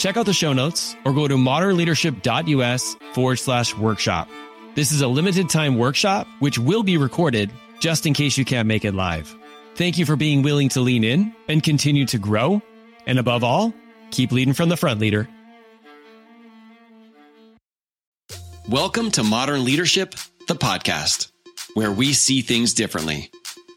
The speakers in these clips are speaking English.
Check out the show notes or go to modernleadership.us forward slash workshop. This is a limited time workshop, which will be recorded just in case you can't make it live. Thank you for being willing to lean in and continue to grow. And above all, keep leading from the front, leader. Welcome to Modern Leadership, the podcast, where we see things differently.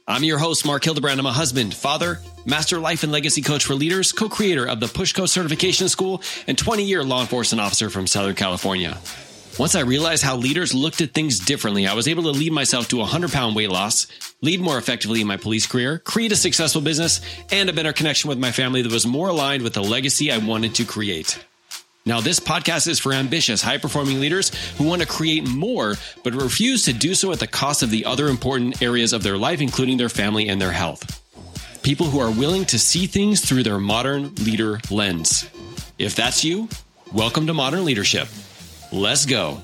I'm your host, Mark Hildebrand. I'm a husband, father, master life and legacy coach for leaders, co creator of the Push Coach Certification School, and 20 year law enforcement officer from Southern California. Once I realized how leaders looked at things differently, I was able to lead myself to a 100 pound weight loss, lead more effectively in my police career, create a successful business, and a better connection with my family that was more aligned with the legacy I wanted to create. Now, this podcast is for ambitious, high performing leaders who want to create more, but refuse to do so at the cost of the other important areas of their life, including their family and their health. People who are willing to see things through their modern leader lens. If that's you, welcome to Modern Leadership. Let's go.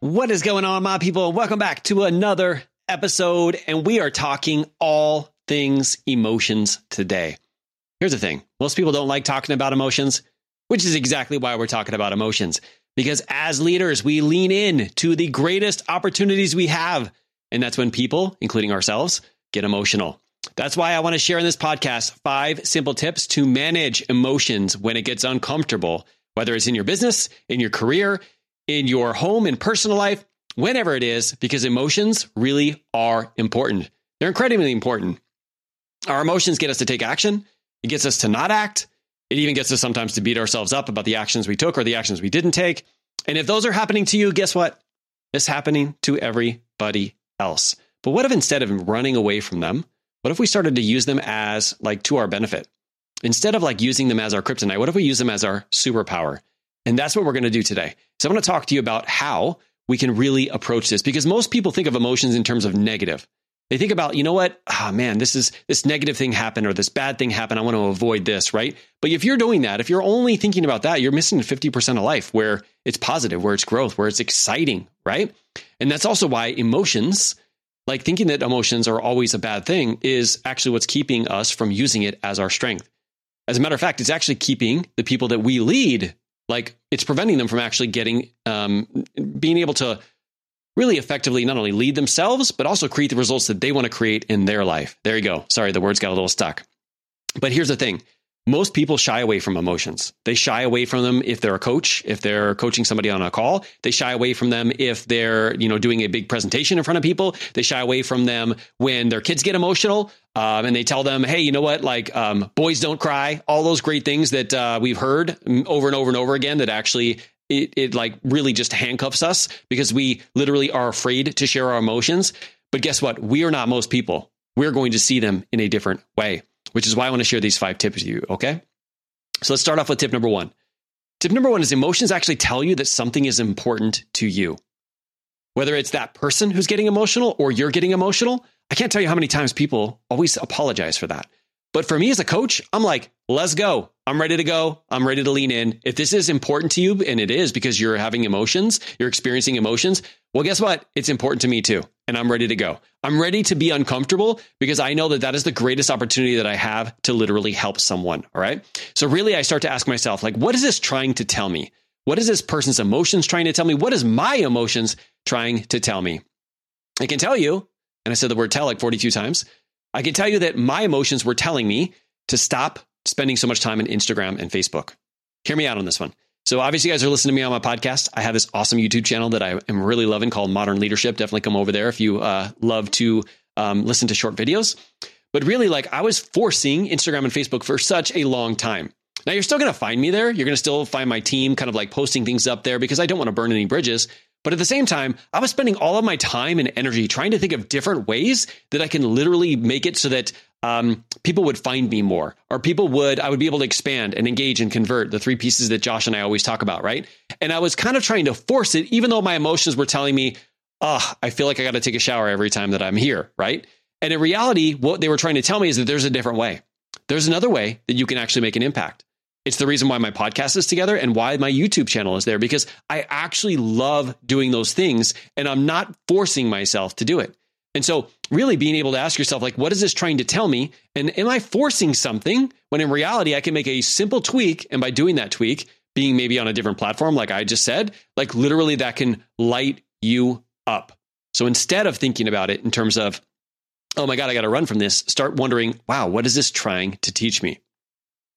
What is going on, my people? Welcome back to another episode, and we are talking all things emotions today. Here's the thing most people don't like talking about emotions which is exactly why we're talking about emotions. Because as leaders, we lean in to the greatest opportunities we have. And that's when people, including ourselves, get emotional. That's why I want to share in this podcast five simple tips to manage emotions when it gets uncomfortable, whether it's in your business, in your career, in your home and personal life, whenever it is, because emotions really are important. They're incredibly important. Our emotions get us to take action, it gets us to not act, it even gets us sometimes to beat ourselves up about the actions we took or the actions we didn't take. And if those are happening to you, guess what? It's happening to everybody else. But what if instead of running away from them, what if we started to use them as like to our benefit? Instead of like using them as our kryptonite, what if we use them as our superpower? And that's what we're going to do today. So I'm going to talk to you about how we can really approach this because most people think of emotions in terms of negative. They think about, you know what? Ah, oh, man, this is this negative thing happened or this bad thing happened. I want to avoid this, right? But if you're doing that, if you're only thinking about that, you're missing 50% of life where it's positive, where it's growth, where it's exciting, right? And that's also why emotions, like thinking that emotions are always a bad thing, is actually what's keeping us from using it as our strength. As a matter of fact, it's actually keeping the people that we lead, like it's preventing them from actually getting, um, being able to really effectively not only lead themselves, but also create the results that they want to create in their life. There you go. Sorry, the words got a little stuck. But here's the thing most people shy away from emotions. They shy away from them if they're a coach, if they're coaching somebody on a call. They shy away from them if they're, you know, doing a big presentation in front of people. They shy away from them when their kids get emotional um, and they tell them, hey, you know what? Like, um, boys don't cry. All those great things that uh, we've heard over and over and over again that actually it, it like really just handcuffs us because we literally are afraid to share our emotions. But guess what? We are not most people. We're going to see them in a different way, which is why I want to share these five tips with you. Okay. So let's start off with tip number one. Tip number one is emotions actually tell you that something is important to you. Whether it's that person who's getting emotional or you're getting emotional, I can't tell you how many times people always apologize for that. But for me as a coach, I'm like, let's go. I'm ready to go. I'm ready to lean in. If this is important to you, and it is because you're having emotions, you're experiencing emotions, well, guess what? It's important to me too. And I'm ready to go. I'm ready to be uncomfortable because I know that that is the greatest opportunity that I have to literally help someone. All right. So really, I start to ask myself, like, what is this trying to tell me? What is this person's emotions trying to tell me? What is my emotions trying to tell me? I can tell you, and I said the word tell like 42 times. I can tell you that my emotions were telling me to stop spending so much time on Instagram and Facebook. Hear me out on this one. So, obviously, you guys are listening to me on my podcast. I have this awesome YouTube channel that I am really loving called Modern Leadership. Definitely come over there if you uh, love to um, listen to short videos. But really, like, I was forcing Instagram and Facebook for such a long time. Now, you're still going to find me there. You're going to still find my team kind of like posting things up there because I don't want to burn any bridges. But at the same time, I was spending all of my time and energy trying to think of different ways that I can literally make it so that um, people would find me more, or people would, I would be able to expand and engage and convert the three pieces that Josh and I always talk about, right? And I was kind of trying to force it, even though my emotions were telling me, oh, I feel like I got to take a shower every time that I'm here, right? And in reality, what they were trying to tell me is that there's a different way. There's another way that you can actually make an impact. It's the reason why my podcast is together and why my YouTube channel is there because I actually love doing those things and I'm not forcing myself to do it. And so, really being able to ask yourself, like, what is this trying to tell me? And am I forcing something when in reality, I can make a simple tweak. And by doing that tweak, being maybe on a different platform, like I just said, like literally that can light you up. So instead of thinking about it in terms of, oh my God, I got to run from this, start wondering, wow, what is this trying to teach me?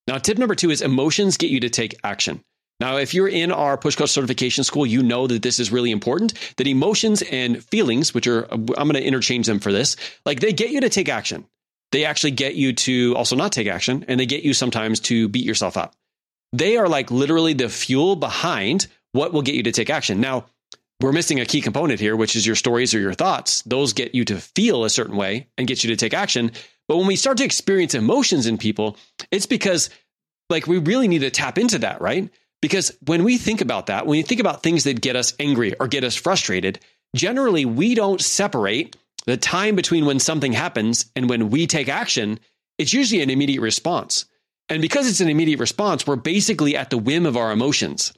Now, tip number two is emotions get you to take action. Now, if you're in our push coach certification school, you know that this is really important that emotions and feelings, which are, I'm going to interchange them for this, like they get you to take action. They actually get you to also not take action and they get you sometimes to beat yourself up. They are like literally the fuel behind what will get you to take action. Now, we're missing a key component here, which is your stories or your thoughts. Those get you to feel a certain way and get you to take action. But when we start to experience emotions in people, it's because like we really need to tap into that, right? Because when we think about that, when you think about things that get us angry or get us frustrated, generally we don't separate the time between when something happens and when we take action. It's usually an immediate response. And because it's an immediate response, we're basically at the whim of our emotions.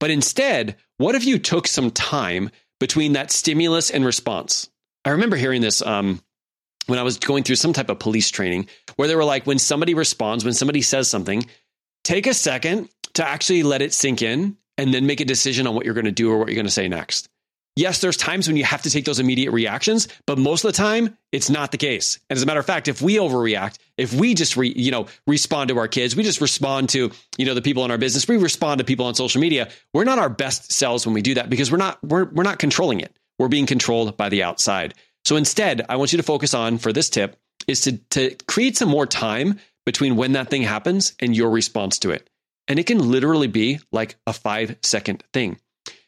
But instead, what if you took some time between that stimulus and response? I remember hearing this um, when I was going through some type of police training where they were like, when somebody responds, when somebody says something, take a second to actually let it sink in and then make a decision on what you're going to do or what you're going to say next. Yes, there's times when you have to take those immediate reactions, but most of the time it's not the case. And as a matter of fact, if we overreact, if we just re, you know respond to our kids, we just respond to you know the people in our business, we respond to people on social media. We're not our best selves when we do that because we're not we're we're not controlling it. We're being controlled by the outside. So instead, I want you to focus on for this tip is to to create some more time between when that thing happens and your response to it. And it can literally be like a 5 second thing.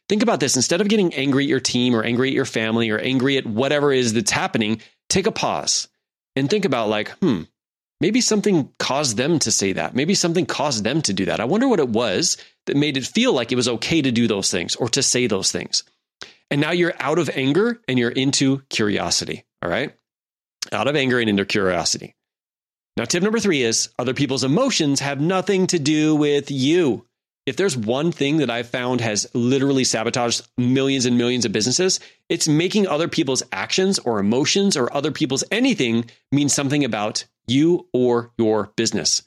Think about this. Instead of getting angry at your team or angry at your family or angry at whatever is that's happening, take a pause and think about like, hmm, maybe something caused them to say that. Maybe something caused them to do that. I wonder what it was that made it feel like it was okay to do those things or to say those things. And now you're out of anger and you're into curiosity. All right. Out of anger and into curiosity. Now, tip number three is other people's emotions have nothing to do with you. If there's one thing that I've found has literally sabotaged millions and millions of businesses, it's making other people's actions or emotions or other people's anything mean something about you or your business.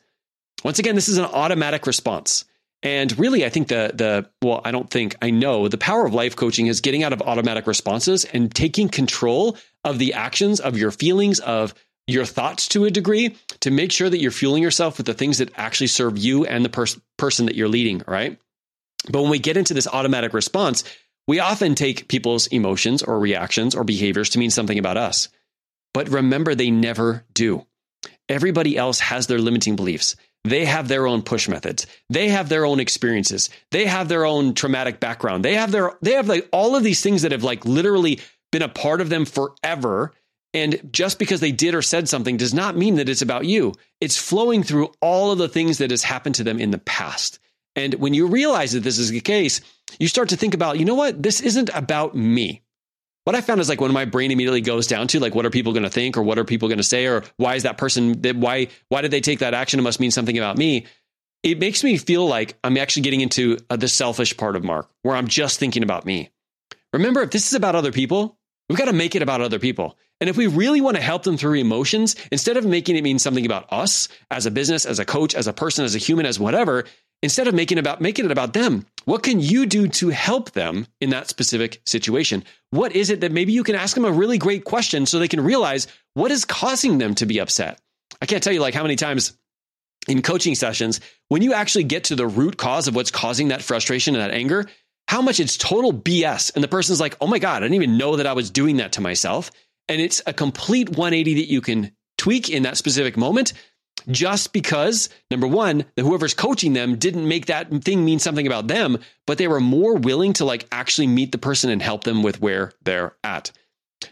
Once again, this is an automatic response. And really, I think the the well, I don't think I know the power of life coaching is getting out of automatic responses and taking control of the actions of your feelings of your thoughts to a degree to make sure that you're fueling yourself with the things that actually serve you and the pers- person that you're leading, right? But when we get into this automatic response, we often take people's emotions or reactions or behaviors to mean something about us. But remember, they never do. Everybody else has their limiting beliefs. They have their own push methods. They have their own experiences. They have their own traumatic background. They have their they have like all of these things that have like literally been a part of them forever and just because they did or said something does not mean that it's about you. It's flowing through all of the things that has happened to them in the past. And when you realize that this is the case, you start to think about, you know what? This isn't about me. What I found is like when my brain immediately goes down to like, what are people going to think or what are people going to say or why is that person, why, why did they take that action? It must mean something about me. It makes me feel like I'm actually getting into uh, the selfish part of Mark where I'm just thinking about me. Remember, if this is about other people, we've got to make it about other people. And if we really want to help them through emotions, instead of making it mean something about us as a business, as a coach, as a person, as a human, as whatever, instead of making about making it about them, what can you do to help them in that specific situation? What is it that maybe you can ask them a really great question so they can realize what is causing them to be upset? I can't tell you like how many times in coaching sessions when you actually get to the root cause of what's causing that frustration and that anger, how much it's total BS and the person's like, "Oh my god, I didn't even know that I was doing that to myself." And it's a complete 180 that you can tweak in that specific moment just because number one that whoever's coaching them didn't make that thing mean something about them but they were more willing to like actually meet the person and help them with where they're at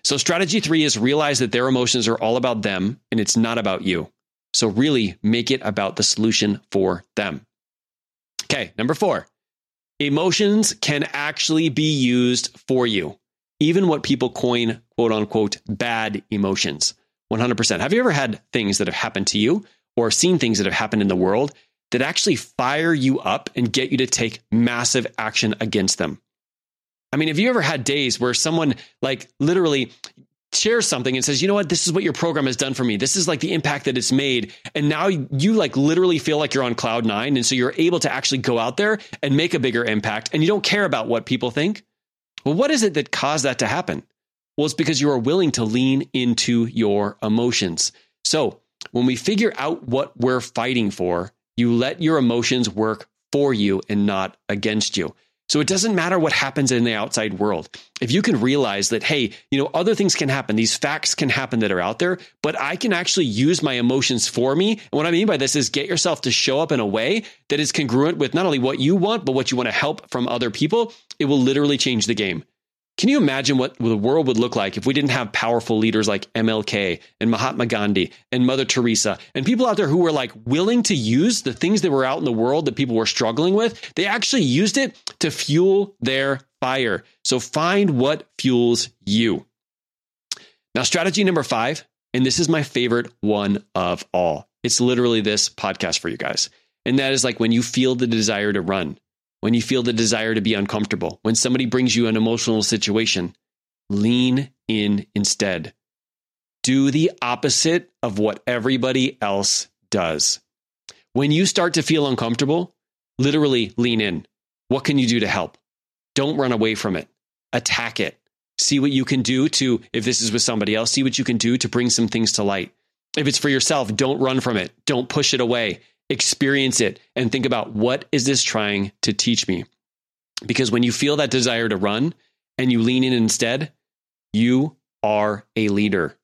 So, strategy three is realize that their emotions are all about them and it's not about you. So, really make it about the solution for them. Okay, number four emotions can actually be used for you, even what people coin quote unquote bad emotions. 100%. Have you ever had things that have happened to you or seen things that have happened in the world that actually fire you up and get you to take massive action against them? I mean, have you ever had days where someone like literally shares something and says, you know what, this is what your program has done for me. This is like the impact that it's made. And now you like literally feel like you're on cloud nine. And so you're able to actually go out there and make a bigger impact and you don't care about what people think. Well, what is it that caused that to happen? Well, it's because you are willing to lean into your emotions. So when we figure out what we're fighting for, you let your emotions work for you and not against you. So it doesn't matter what happens in the outside world. If you can realize that, hey, you know, other things can happen, these facts can happen that are out there, but I can actually use my emotions for me. And what I mean by this is get yourself to show up in a way that is congruent with not only what you want, but what you want to help from other people. It will literally change the game. Can you imagine what the world would look like if we didn't have powerful leaders like MLK and Mahatma Gandhi and Mother Teresa and people out there who were like willing to use the things that were out in the world that people were struggling with? They actually used it to fuel their fire. So find what fuels you. Now, strategy number five, and this is my favorite one of all. It's literally this podcast for you guys. And that is like when you feel the desire to run, when you feel the desire to be uncomfortable, when somebody brings you an emotional situation, lean in instead. Do the opposite of what everybody else does. When you start to feel uncomfortable, literally lean in. What can you do to help? Don't run away from it. Attack it. See what you can do to, if this is with somebody else, see what you can do to bring some things to light. If it's for yourself, don't run from it. Don't push it away experience it and think about what is this trying to teach me? Because when you feel that desire to run and you lean in instead, you are a leader.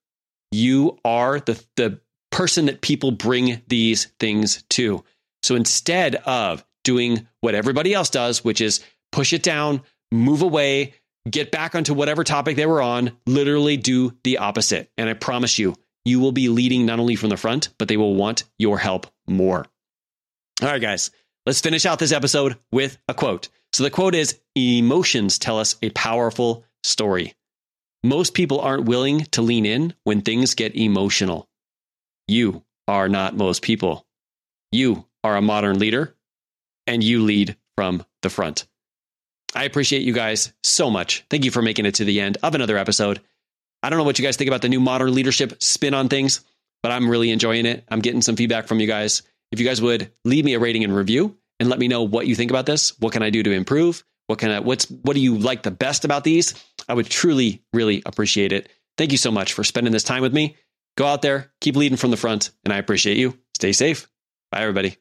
You are the, the person that people bring these things to. So instead of doing what everybody else does, which is push it down, move away, get back onto whatever topic they were on, literally do the opposite. And I promise you, you will be leading not only from the front, but they will want your help more. All right, guys, let's finish out this episode with a quote. So the quote is Emotions tell us a powerful story. Most people aren't willing to lean in when things get emotional. You are not most people. You are a modern leader and you lead from the front. I appreciate you guys so much. Thank you for making it to the end of another episode. I don't know what you guys think about the new modern leadership spin on things, but I'm really enjoying it. I'm getting some feedback from you guys. If you guys would leave me a rating and review and let me know what you think about this, what can I do to improve? What can I what's what do you like the best about these? I would truly really appreciate it. Thank you so much for spending this time with me. Go out there, keep leading from the front, and I appreciate you. Stay safe. Bye everybody.